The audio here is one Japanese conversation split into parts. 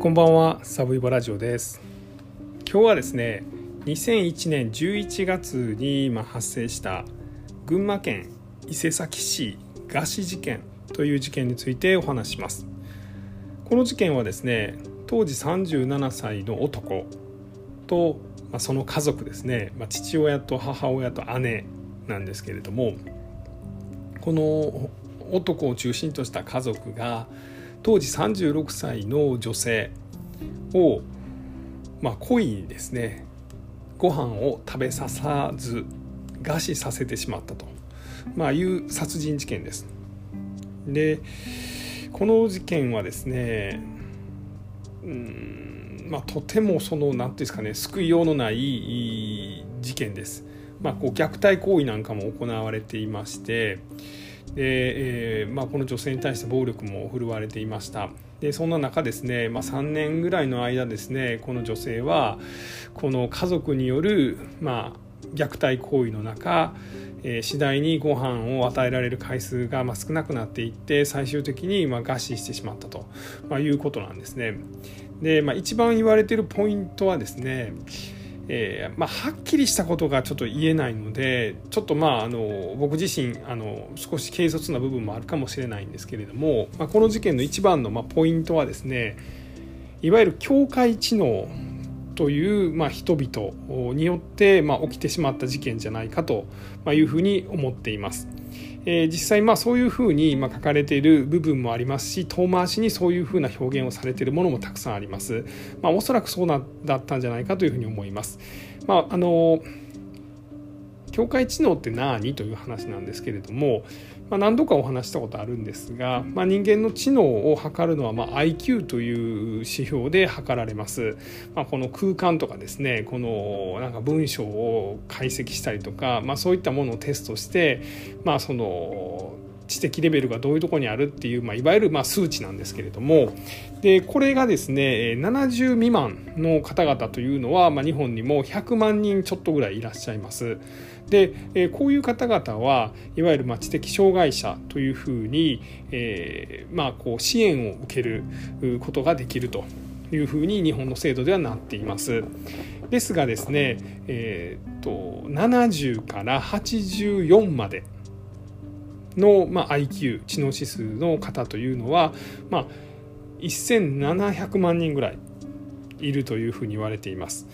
こんばんはサブイボラジオです。今日はですね2001年11月にま発生した群馬県伊勢崎市餓死事件という事件についてお話します。この事件はですね当時37歳の男と、まあ、その家族ですね、まあ、父親と母親と姉なんですけれどもこの男を中心とした家族が当時36歳の女性を、まあ、故意にですねご飯を食べささず餓死させてしまったと、まあ、いう殺人事件です。でこの事件はですねうんまあ、とてもその何ていうんですかね救いようのない事件です。まあ、こう虐待行為なんかも行われていましてで、えーまあ、この女性に対して暴力も振るわれていましたでそんな中ですね、まあ、3年ぐらいの間ですねこの女性はこの家族による、まあ、虐待行為の中、えー、次第にご飯を与えられる回数がまあ少なくなっていって最終的にまあ餓死してしまったと、まあ、いうことなんですね。で、まあ、一番言われているポイントはですねえー、まあ、はっきりしたことがちょっと言えないのでちょっとまああの僕自身あの少し軽率な部分もあるかもしれないんですけれども、まあ、この事件の一番のまポイントはですねいわゆる境界知能という、まあ、人々によって、まあ、起きてしまった事件じゃないかというふうに思っています。えー、実際まあそういうふうにまあ書かれている部分もありますし遠回しにそういうふうな表現をされているものもたくさんあります。まあ、おそらくそうなだったんじゃないかというふうに思います。まああの境界知能って何という話なんですけれども、まあ、何度かお話したことあるんですが、まあ、人間の知能を測るのはま IQ という指標で測られます、まあ、この空間とかですねこのなんか文章を解析したりとか、まあ、そういったものをテストして、まあ、その知的レベルがどういうところにあるっていう、まあ、いわゆるま数値なんですけれどもでこれがですね70未満の方々というのは、まあ、日本にも100万人ちょっとぐらいいらっしゃいます。で、こういう方々はいわゆる知的障害者というふうに、えー、まあ、こう支援を受けることができるというふうに日本の制度ではなっています。ですがですね、えーと、と70から84までの、まあ、IQ 知能指数の方というのは、まあ、1700万人ぐらいいるというふうに言われています。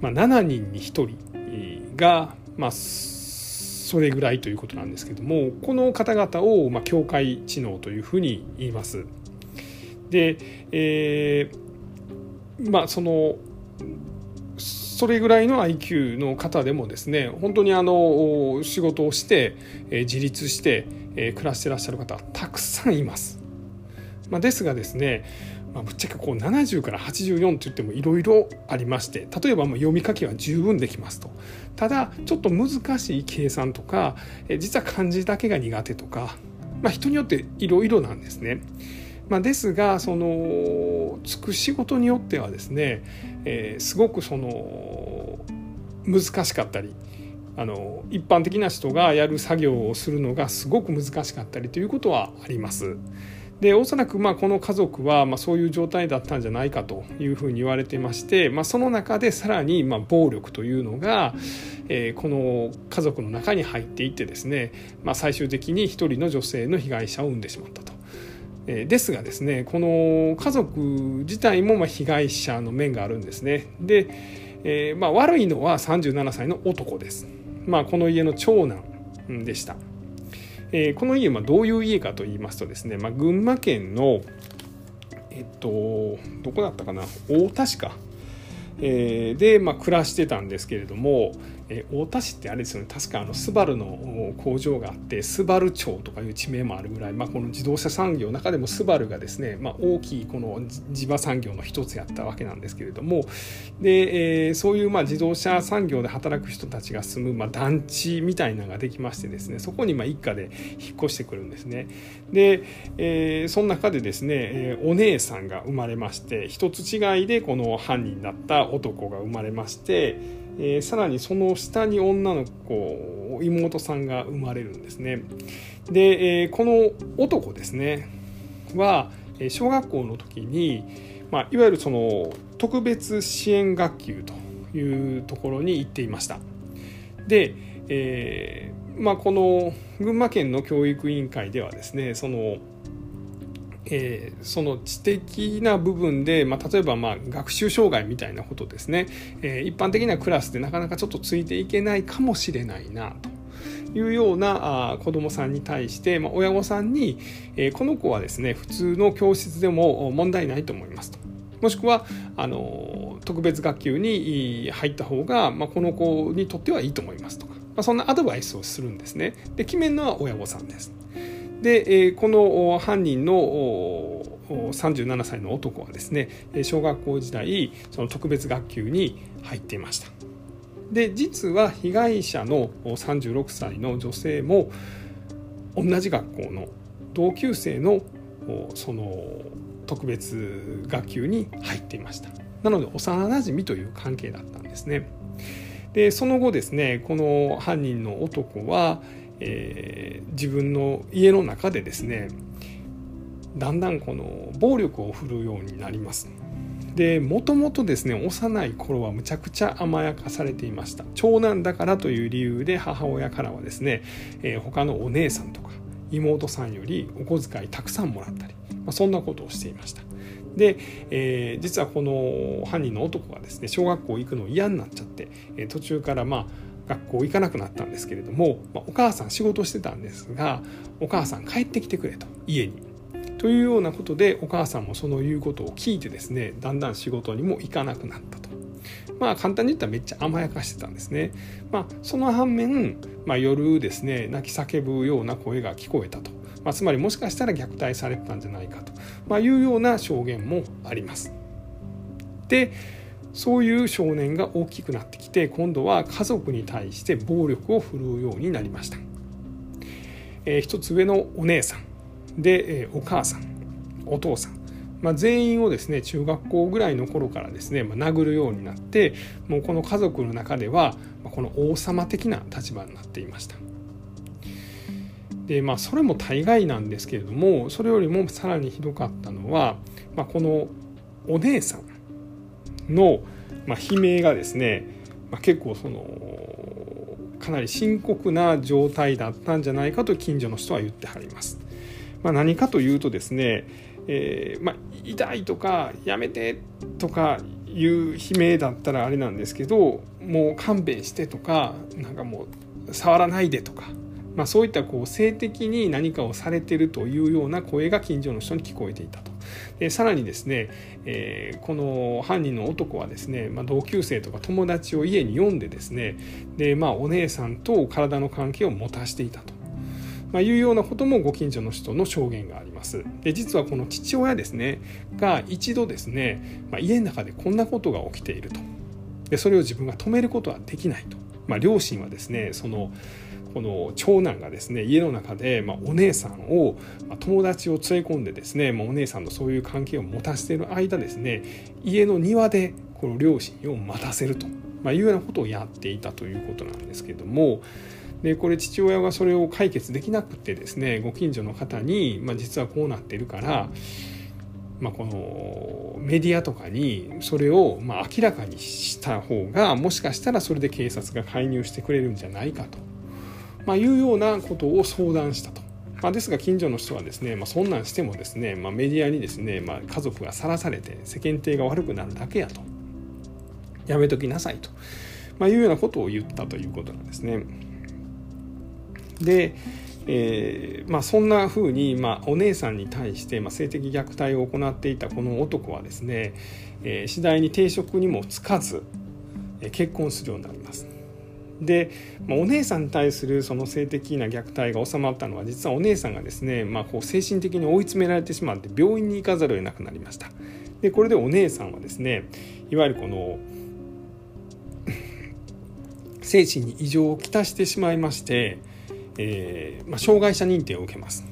まあ、7人に1人が、まあ、それぐらいということなんですけどもこの方々を、まあ、境界知能というふうに言います。で、えー、まあそのそれぐらいの IQ の方でもですね本当にあの仕事をして、え、自立して、え、暮らしてらっしゃる方たくさんいます。まあ、ですがですねまあ、ぶっちゃけこう70から84って言ってもいろいろありまして例えばもう読み書きは十分できますとただちょっと難しい計算とか実は漢字だけが苦手とか、まあ、人によっていろいろなんですね。まあ、ですがそのつく仕事によってはですね、えー、すごくその難しかったりあの一般的な人がやる作業をするのがすごく難しかったりということはあります。でおそらくまあこの家族はまあそういう状態だったんじゃないかというふうに言われていまして、まあ、その中でさらにまあ暴力というのが、えー、この家族の中に入っていってですね、まあ、最終的に一人の女性の被害者を生んでしまったと。ですがですねこの家族自体もま被害者の面があるんですね。で、えー、まあ、悪いのは37歳の男です。まあ、この家の長男でした。えー、この家はどういう家かと言いますとですね、まあ、群馬県のえっとどこだったかな？太田市か、えー、で、ま、暮らしてたんですけれども、えー、太田市ってあれですよね。確かあのスバルの工場があってスバル町とかいう地名もあるぐらい、まあ、この自動車産業の中でもスバルがですね、まあ、大きいこの地場産業の一つやったわけなんですけれどもで、えー、そういうまあ自動車産業で働く人たちが住むまあ団地みたいなのができましてですねそこにまあ一家で引っ越してくるんですね。で、えー、その中でですね、えー、お姉さんが生まれまして一つ違いでこの犯人だった男が生まれましてえー、さらにその下に女の子妹さんが生まれるんですねで、えー、この男ですねは小学校の時にまあ、いわゆるその特別支援学級というところに行っていました。で、えーまあ、この群馬県の教育委員会ではですねそのえー、その知的な部分で、まあ、例えばまあ学習障害みたいなことですね、えー、一般的なクラスでなかなかちょっとついていけないかもしれないなというようなあ子どもさんに対して、まあ、親御さんに、えー、この子はですね普通の教室でも問題ないと思いますと。もしくはあの特別学級に入った方が、まあ、この子にとってはいいと思いますとか、まあ、そんなアドバイスをするんですね。で決めるのは親御さんです。でこの犯人の37歳の男はですね小学校時代その特別学級に入っていました。で実は被害者の36歳の女性も同じ学校の同級生のその特別学級に入っていました。なので幼なじみという関係だったんですね。でその後ですねこの犯人の男はえー、自分の家の中でですねだんだんこの暴力を振るうようになります。でもともとですね幼い頃はむちゃくちゃ甘やかされていました長男だからという理由で母親からはですね、えー、他のお姉さんとか妹さんよりお小遣いたくさんもらったり、まあ、そんなことをしていましたで、えー、実はこの犯人の男がですね小学校行くの嫌になっちゃって、えー、途中からまあ学校行かなくなったんですけれども、まあ、お母さん仕事してたんですがお母さん帰ってきてくれと家に。というようなことでお母さんもその言うことを聞いてですねだんだん仕事にも行かなくなったと。まあ簡単に言ったらめっちゃ甘やかしてたんですね。まあその反面、まあ、夜ですね泣き叫ぶような声が聞こえたと。まあ、つまりもしかしたら虐待されてたんじゃないかと、まあ、いうような証言もあります。でそういう少年が大きくなってきて今度は家族に対して暴力を振るうようになりました、えー、一つ上のお姉さん。で、えー、お母さん。お父さん、まあ、全員をですね中学校ぐらいの頃からですね、まあ、殴るようになってもうこの家族の中では、まあ、この王様的な立場になっていました。でまあそれも大概なんですけれどもそれよりもさらにひどかったのは、まあ、このお姉さん。の、まあ、悲鳴がですね、まあ、結構そのかなり深刻な状態だったんじゃないかと近所の人は言ってはります。まあ、何かというとですね、えー、まあ、痛いとかやめてとかいう悲鳴だったらあれなんですけどもう勘弁してとかなんかもう触らないでとかまあ、そういったこう性的に何かをされているというような声が近所の人に聞こえていたと。でさらにですね、えー、この犯人の男はですね、まあ、同級生とか友達を家に呼んでですねで、まあ、お姉さんと体の関係を持たしていたと。まあ、いうようなこともご近所の人の証言があります。で実はこの父親ですねが一度ですね、まあ、家の中でこんなことが起きているとでそれを自分が止めることはできないと、まあ、両親はですねそのこの長男がですね家の中で、ま、お姉さんを、ま、友達を連れ込んでですね、ま、お姉さんとそういう関係を持たせている間ですね家の庭でこの両親を待たせると、ま、いうようなことをやっていたということなんですけどもでこれ父親がそれを解決できなくてですねご近所の方に、まあ、実はこうなってるから、まあ、このメディアとかにそれをま明らかにした方がもしかしたらそれで警察が介入してくれるんじゃないかと。まあ、いうようなことを相談したと。まあ、ですが近所の人はですね、まあ、そんなんしてもですね、まあ、メディアにですね、まあ、家族がさらされて世間体が悪くなるだけやとやめときなさいと、まあ、いうようなことを言ったということなんですね。で、えーまあ、そんなふうに、まあ、お姉さんに対して、まあ、性的虐待を行っていたこの男はですね、えー、次第に定職にもつかず、えー、結婚するようになります。で、まあ、お姉さんに対するその性的な虐待が収まったのは実はお姉さんがですね、まあ、こう精神的に追い詰められてしまって病院に行かざるを得なくなりました。でこれでお姉さんはですねいわゆるこの 精神に異常をきたしてしまいまして、えーまあ、障害者認定を受けます。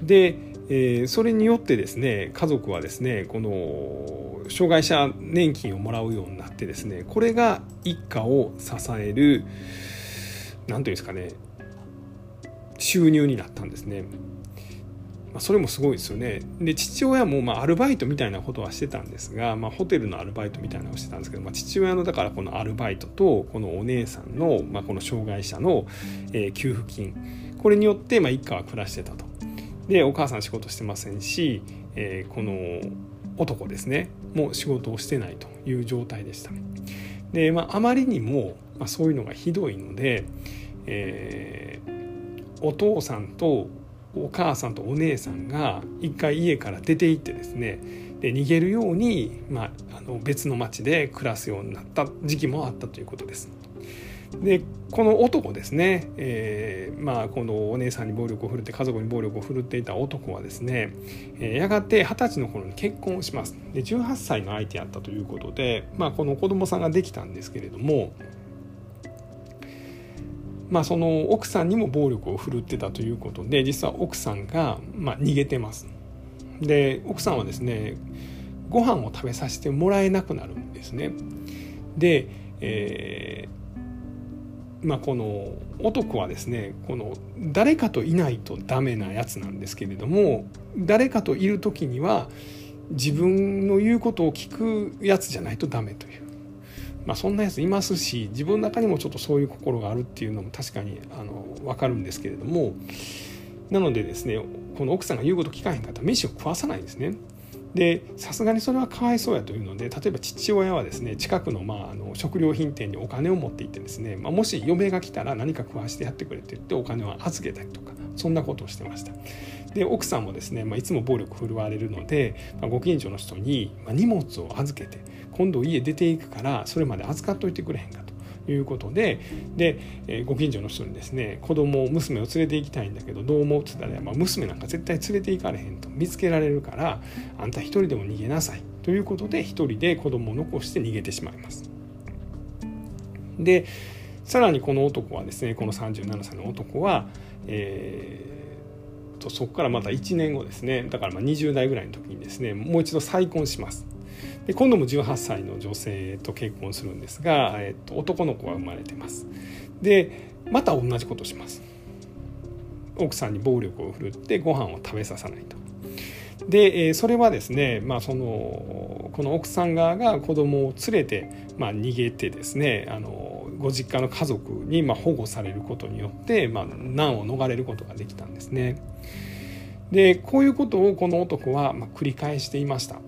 で、えー、それによってですね家族はですねこの障害者年金をもらうようになってですねこれが一家を支える何ていうんですかね収入になったんですね。ま、それもすごいですよねで父親もまアルバイトみたいなことはしてたんですが、まあ、ホテルのアルバイトみたいなのをしてたんですけど、まあ、父親のだからこのアルバイトとこのお姉さんの、ま、この障害者の、え、給付金これによってま一家は暮らしてたとでお母さん仕事してませんし、えー、この男ですねもう仕事をしてないという状態でしたで、まあ、あまりにも、まあ、そういうのがひどいので、えー、お父さんとお母さんとお姉さんが一回家から出て行ってですねで逃げるように、まあ、あの別の町で暮らすようになった時期もあったということです。でこの男ですね、えー、まあ、このお姉さんに暴力を振るって家族に暴力を振るっていた男はですね、えー、やがて二十歳の頃に結婚をします。で18歳の相手やったということで、まあ、この子供さんができたんですけれどもまあ、その奥さんにも暴力を振るってたということで実は奥さんがまあ逃げてます。で奥さんはですねご飯を食べさせてもらえなくなるんですね。で、えー、まあ、この男はですねこの誰かといないとダメなやつなんですけれども誰かといる時には自分の言うことを聞くやつじゃないとダメというまあ、そんなやついますし自分の中にもちょっとそういう心があるっていうのも確かにあの分かるんですけれどもなのでですねこの奥さんが言うこと聞かへんかったら飯を食わさないんですね。でさすがにそれはかわいそうやというので例えば父親はですね近くの,、まあ、あの食料品店にお金を持って行ってですね、まあ、もし嫁が来たら何か食わしてやってくれって言ってお金を預けたりとかそんなことをしてました。で奥さんもですね、まあ、いつも暴力振るわれるので、まあ、ご近所の人に、ま荷物を預けて今度家出ていくからそれまで預かっといてくれへんかと。いうことでで、えー、ご近所の人にですね子供娘を連れて行きたいんだけどどう思うって言ったら、まあ、娘なんか絶対連れて行かれへんと見つけられるからあんた一人でも逃げなさいということで一人で子供を残して逃げてしまいます。でさらにこの男はですねこの37歳の男は、えー、とそこからまた1年後ですねだからま20代ぐらいの時にですねもう一度再婚します。で今度も18歳の女性と結婚するんですが、えっと、男の子が生まれてますでまた同じことします奥さんに暴力を振るってご飯を食べささないとでそれはですね、まあ、そのこの奥さん側が子供を連れて、まあ、逃げてですねあのご実家の家族にま保護されることによって、まあ、難を逃れることができたんですね。でこういうことをこの男はま繰り返していました。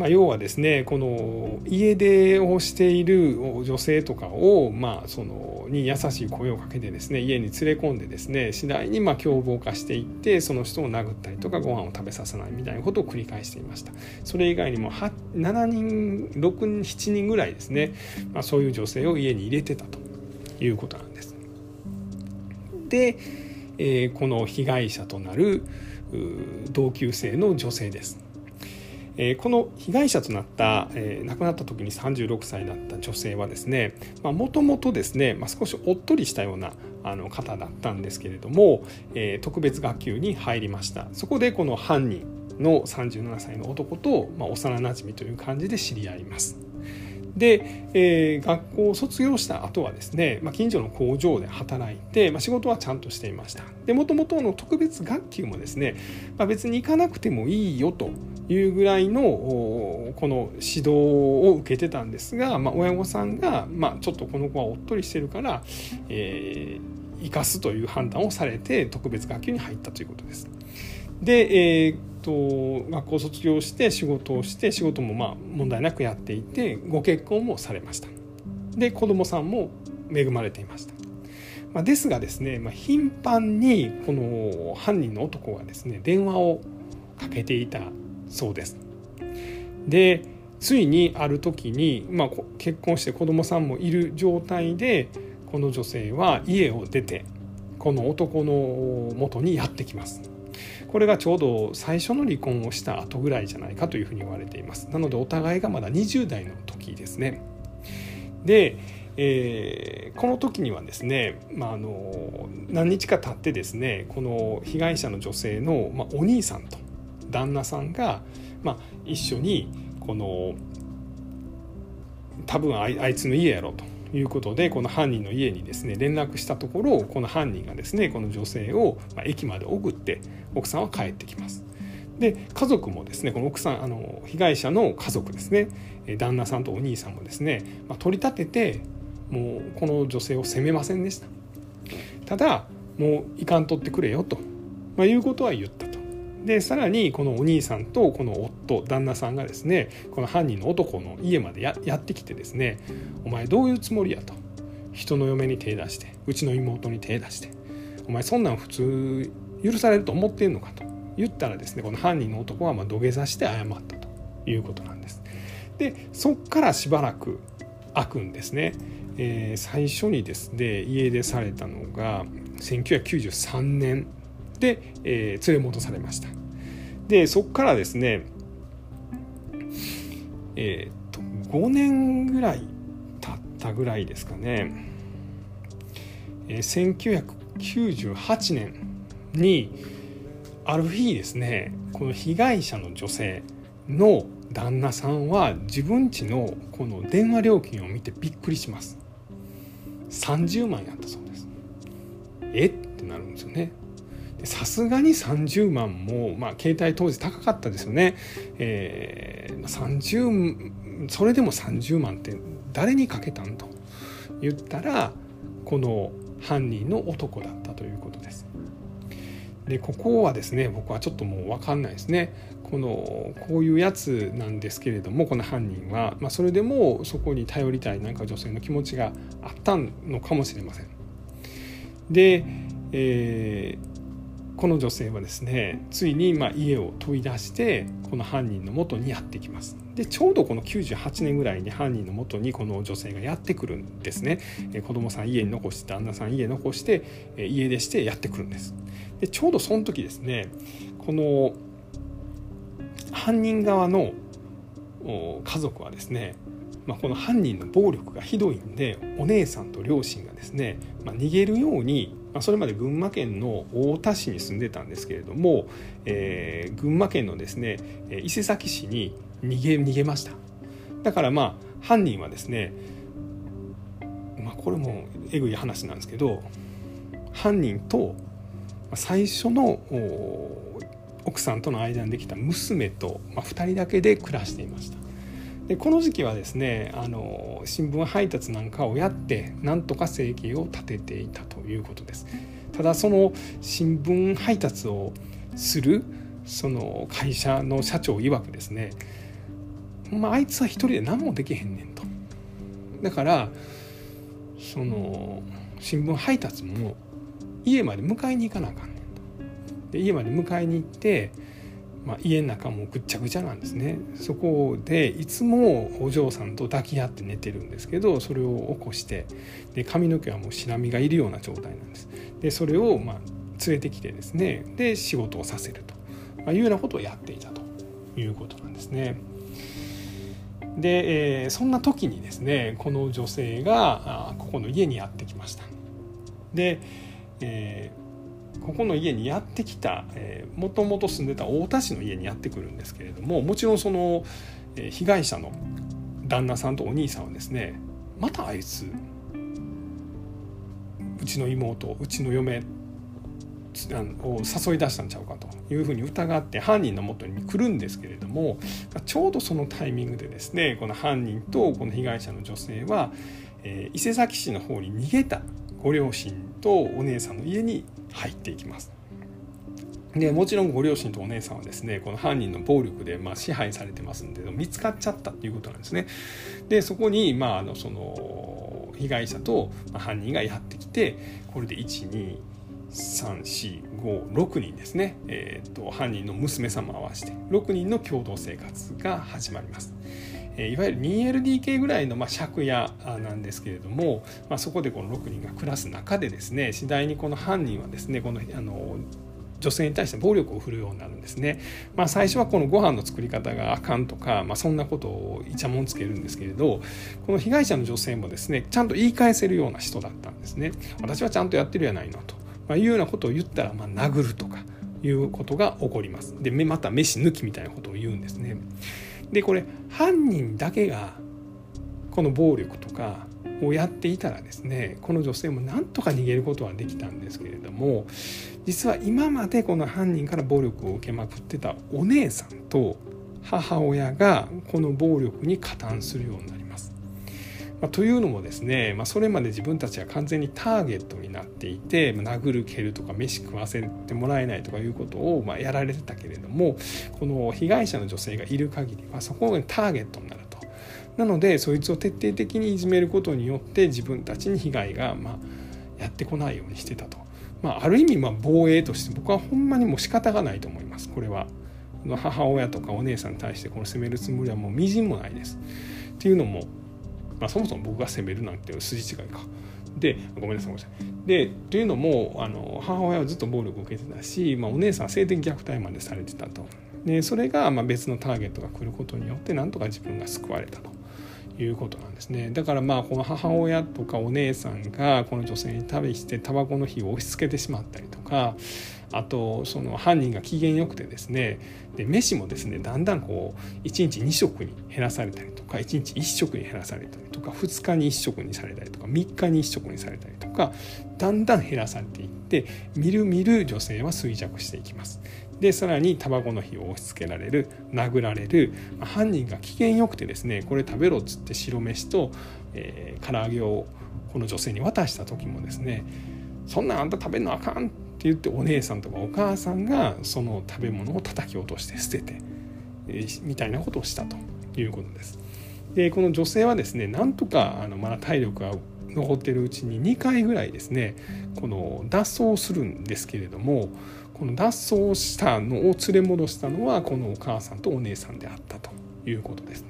まあ、要はですねこの家出をしている女性とかを、まあ、そのに優しい声をかけてですね家に連れ込んでですね次第にま凶暴化していってその人を殴ったりとかご飯を食べさせないみたいなことを繰り返していました。それ以外にも7人67人ぐらいですね、まあ、そういう女性を家に入れてたということなんです。で、えー、この被害者となる同級生の女性です。え、この被害者となった、え、亡くなった時に36歳だった女性はですねもともとですね、まあ、少しおっとりしたようなあの方だったんですけれども、え、特別学級に入りましたそこでこの犯人の37歳の男と、まあ、幼なじみという感じで知り合います。で、えー、学校を卒業した後はですね、まあ、近所の工場で働いて、まあ、仕事はちゃんとしていましたでもともとの特別学級もですね、まあ、別に行かなくてもいいよというぐらいのこの指導を受けてたんですが、まあ、親御さんが、まあ、ちょっとこの子はおっとりしてるから、えー、生かすという判断をされて特別学級に入ったということです。で、えーと学校卒業して仕事をして仕事もまあ問題なくやっていてご結婚もされました。で子供さんも恵まれていました、まあ、ですがですね、まあ、頻繁にこの犯人の男がですね電話をかけていたそうです。でついにある時に、まあ、結婚して子供さんもいる状態でこの女性は家を出てこの男のもとにやってきます。これがちょうど最初の離婚をした後ぐらいじゃないかというふうに言われています。なのでお互いがまだ20代の時ですね。で、えー、この時にはですね、まあ、あの何日か経ってですねこの被害者の女性の、まあ、お兄さんと旦那さんが、まあ、一緒にこの多分あいつの家やろうと。いうことでこの犯人の家にですね連絡したところこの犯人がですねこの女性を駅まで送って奥さんは帰ってきます。で家族もですねこの奥さんあの被害者の家族ですね旦那さんとお兄さんもですね、ま、取り立ててもうこの女性を責めませんでしたただもういかんとってくれよと、まあ、いうことは言ったでさらにこのお兄さんとこの夫旦那さんがですねこの犯人の男の家までやってきてですね「お前どういうつもりや」と人の嫁に手出してうちの妹に手出して「お前そんなん普通許されると思ってんのか」と言ったらですねこの犯人の男はま土下座して謝ったということなんです。でそっからしばらく開くんですね。えー、最初にですね家出されたのが1993年、えー、連れ戻されました。でそこからですねえっ、と5年ぐらい経ったぐらいですかね、えー、1998年にある日ですねこの被害者の女性の旦那さんは自分家のこの電話料金を見てびっくりします。30万やったそうです。え？ってなるんですよね。さすがに30万も、まあ、携帯当時高かったですよね、えー、30それでも30万って誰にかけたんと言ったらこの犯人の男だったということです。でここはですね僕はちょっともう分かんないですね。このこういうやつなんですけれどもこの犯人は、まあ、それでもそこに頼りたいなんか女性の気持ちがあったのかもしれません。で、えー、この女性はですねついにま家を問い出してこの犯人のもとにやってきます。でちょうどこの98年ぐらいに犯人のもとにこの女性がやってくるんですね。え子供さん家に残して旦那さん家残して家出してやってくるんです。でちょうどその時ですねこの犯人側の家族はですね、まあ、この犯人の暴力がひどいんでお姉さんと両親がですね、まあ、逃げるように、まあ、それまで群馬県の太田市に住んでたんですけれども、えー、群馬県のですね伊勢崎市に逃げ逃げました。だからまあ犯人はですね、まあ、これもえぐい話なんですけど犯人と最初の奥さんとの間にできた娘と、まあ、2人だけで暮らしていました。でこの時期はですねあの新聞配達なんかをやってなんとか生計を立てていたということです。ただその新聞配達をするその会社の社長曰くですねまあ、いつは一人で何もできへんねんと。だからその新聞配達も家まで迎えに行かなあかんねんと。で家まで迎えに行って、まあ、家の中もぐっちゃぐちゃなんですねそこでいつもお嬢さんと抱き合って寝てるんですけどそれを起こしてで髪の毛はもうしなみがいるような状態なんですでそれをまあ連れてきてですねで仕事をさせると、まあ、いうようなことをやっていたということなんですね。で、えー、そんな時にですねこの女性があここの家にやってきました。で、えここの家にやってきたもともと住んでた太田市の家にやってくるんですけれどももちろんその、被害者の旦那さんとお兄さんはですねまたあいつうちの妹うちの嫁を誘い出したんちゃうかというふうに疑って犯人のもとに来るんですけれどもちょうどそのタイミングでですねこの犯人とこの被害者の女性は、伊勢崎市の方に逃げたご両親とお姉さんの家に入っていきます。でもちろんご両親とお姉さんはですねこの犯人の暴力でま支配されてますんで見つかっちゃったっていうことなんですね。でそこにまああのその被害者と犯人がやってきてこれで123456人ですね、えーと、と犯人の娘さんも合わせて6人の共同生活が始まります。いわゆる 2LDK ぐらいのま借家なんですけれども、まあ、そこでこの6人が暮らす中でですね次第にこの犯人はですねこのあの女性に対して暴力を振るうようになるんですね。まあ、最初はこのご飯の作り方があかんとか、まあ、そんなことをいちゃもんつけるんですけれどこの被害者の女性もですねちゃんと言い返せるような人だったんですね。私はちゃんとやってるやないのと、まあ、いうようなことを言ったら、ま、殴るとかいうことが起こります。でまた飯抜きみたいなことを言うんですね。でこれ犯人だけがこの暴力とかをやっていたらですねこの女性もなんとか逃げることはできたんですけれども実は今までこの犯人から暴力を受けまくってたお姉さんと母親がこの暴力に加担するようになりま。あ、というのもですね、まあ、それまで自分たちは完全にターゲットになっていて、まあ、殴る蹴るとか飯食わせてもらえないとかいうことをまやられてたけれどもこの被害者の女性がいる限りはそこがターゲットになると。なのでそいつを徹底的にいじめることによって自分たちに被害がまやってこないようにしてたと。まあ、ある意味まあ防衛として僕はほんまにもう仕方がないと思いますこれは。母親とかお姉さんに対してこの責めるつもりはもうみじんもないです。っていうのも、まあ、そもそも僕が責めるなんて筋違いか。でごめんなさいごめんなさい。でというのもあの母親はずっと暴力を受けてたし、まあ、お姉さんは性的虐待までされてたと。でそれがまあ別のターゲットが来ることによってなんとか自分が救われたと。いうことなんですねだからまあこの母親とかお姉さんがこの女性に対してタバコの火を押し付けてしまったりとかあとその犯人が機嫌よくてですねで飯もですねだんだんこう1日2食に減らされたりとか1日1食に減らされたりとか2日に1食にされたりとか3日に1食にされたりとかだんだん減らされていってみるみる女性は衰弱していきます。でさらにタバコの火を押し付けられる殴られるま犯人が機嫌よくてですねこれ食べろっつって白飯と、えー、唐揚げをこの女性に渡した時もですねそんなんあんた食べんのあかんって言ってお姉さんとかお母さんがその食べ物を叩き落として捨てて、えー、みたいなことをしたということです。でこの女性はですねなんとかあのまだ体力が残ってるうちに2回ぐらいですねこの脱走するんですけれどもこの脱走したのを連れ戻したのはこのお母さんとお姉さんであったということです。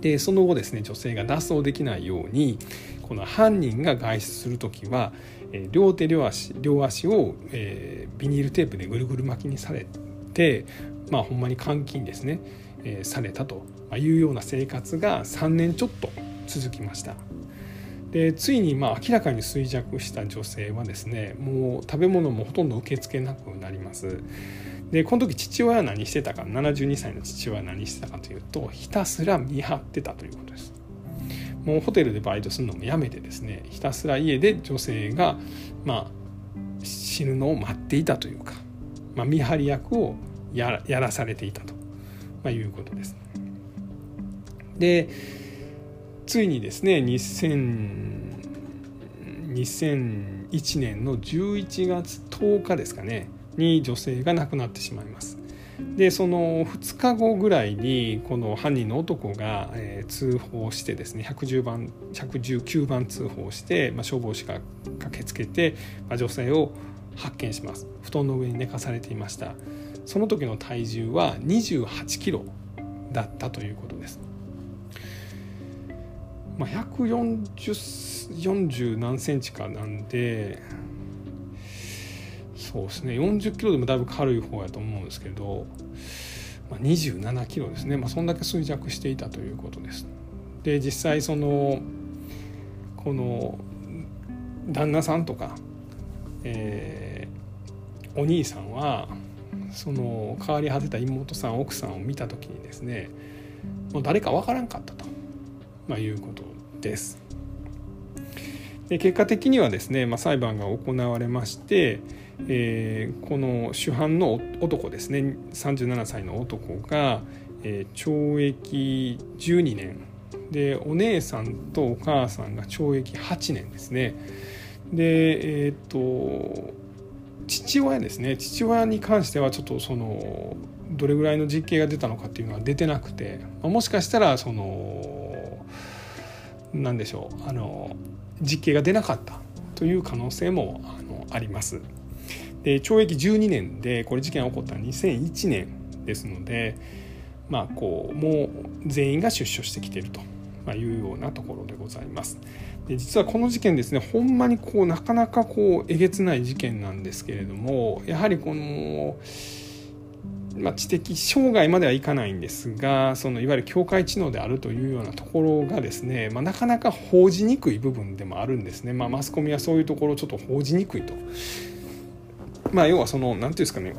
でその後ですね女性が脱走できないようにこの犯人が外出する時は両手両足両足を、えー、ビニールテープでぐるぐる巻きにされてまあほんまに監禁ですね、え、されたというような生活が3年ちょっと続きました。でついにまあ明らかに衰弱した女性はですねもう食べ物もほとんど受け付けなくなります。でこの時父親は何してたか72歳の父親は何してたかというとひたすら見張ってたということです。もうホテルでバイトするのもやめてですねひたすら家で女性がまあ死ぬのを待っていたというか、まあ、見張り役をやらされていたと、まあ、いうことです。でついにですね2000 2001年の11月10日ですかねに女性が亡くなってしまいます。でその2日後ぐらいにこの犯人の男が、え、通報してですね110番119番通報して、まあ、消防士が駆けつけて、まあ、女性を発見します。布団の上に寝かされていました。その時の体重は28キロだったということです。まあ、140何センチかなんでそうですね40キロでもだいぶ軽い方やと思うんですけど、まあ、27キロですね、まあ、そんだけ衰弱していたということです。で実際そのこの旦那さんとか、えー、お兄さんはその変わり果てた妹さん奥さんを見た時にですねもう誰か分からんかったと。まあ、いうことです。で結果的にはですね、まあ、裁判が行われまして、えー、この主犯の男ですね37歳の男が、えー、懲役12年。でお姉さんとお母さんが懲役8年ですね。でえっ、と父親ですね。父親に関してはちょっとそのどれぐらいの実刑が出たのかっていうのは出てなくてあもしかしたらその何でしょうあの実刑が出なかったという可能性もあのあります。で懲役12年でこれ事件が起こった2001年ですのでまあこうもう全員が出所してきているというようなところでございます。で実はこの事件ですねほんまにこうなかなかこうえげつない事件なんですけれどもやはりこのまあ、知的障害まではいかないんですがそのいわゆる境界知能であるというようなところがですね、まあ、なかなか報じにくい部分でもあるんですね、まあ、マスコミはそういうところをちょっと報じにくいと。まあ、要はその何て言うんですかね。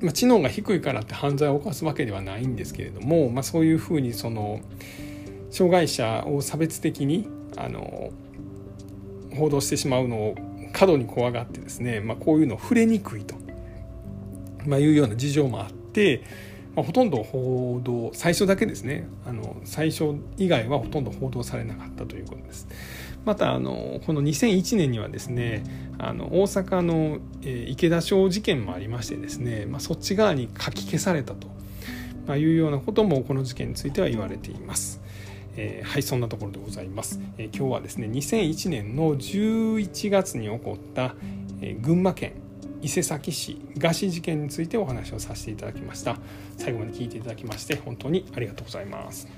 まあ、知能が低いからって犯罪を犯すわけではないんですけれども、まあ、そういうふうにその障害者を差別的にあの報道してしまうのを過度に怖がってですね、まあ、こういうのを触れにくいと、まあ、いうような事情もあって、まあ、ほとんど報道最初だけですねあの最初以外はほとんど報道されなかったということです。またあのこの2001年にはですねあの大阪の、え池田小事件もありましてですね、まあ、そっち側に書き消されたと、まあ、いうようなこともこの事件については言われています。えー、はいそんなところでございます、えー、今日はですね2001年の11月に起こった、えー、群馬県伊勢崎市餓死事件についてお話をさせていただきました。最後まで聞いていただきまして本当にありがとうございます。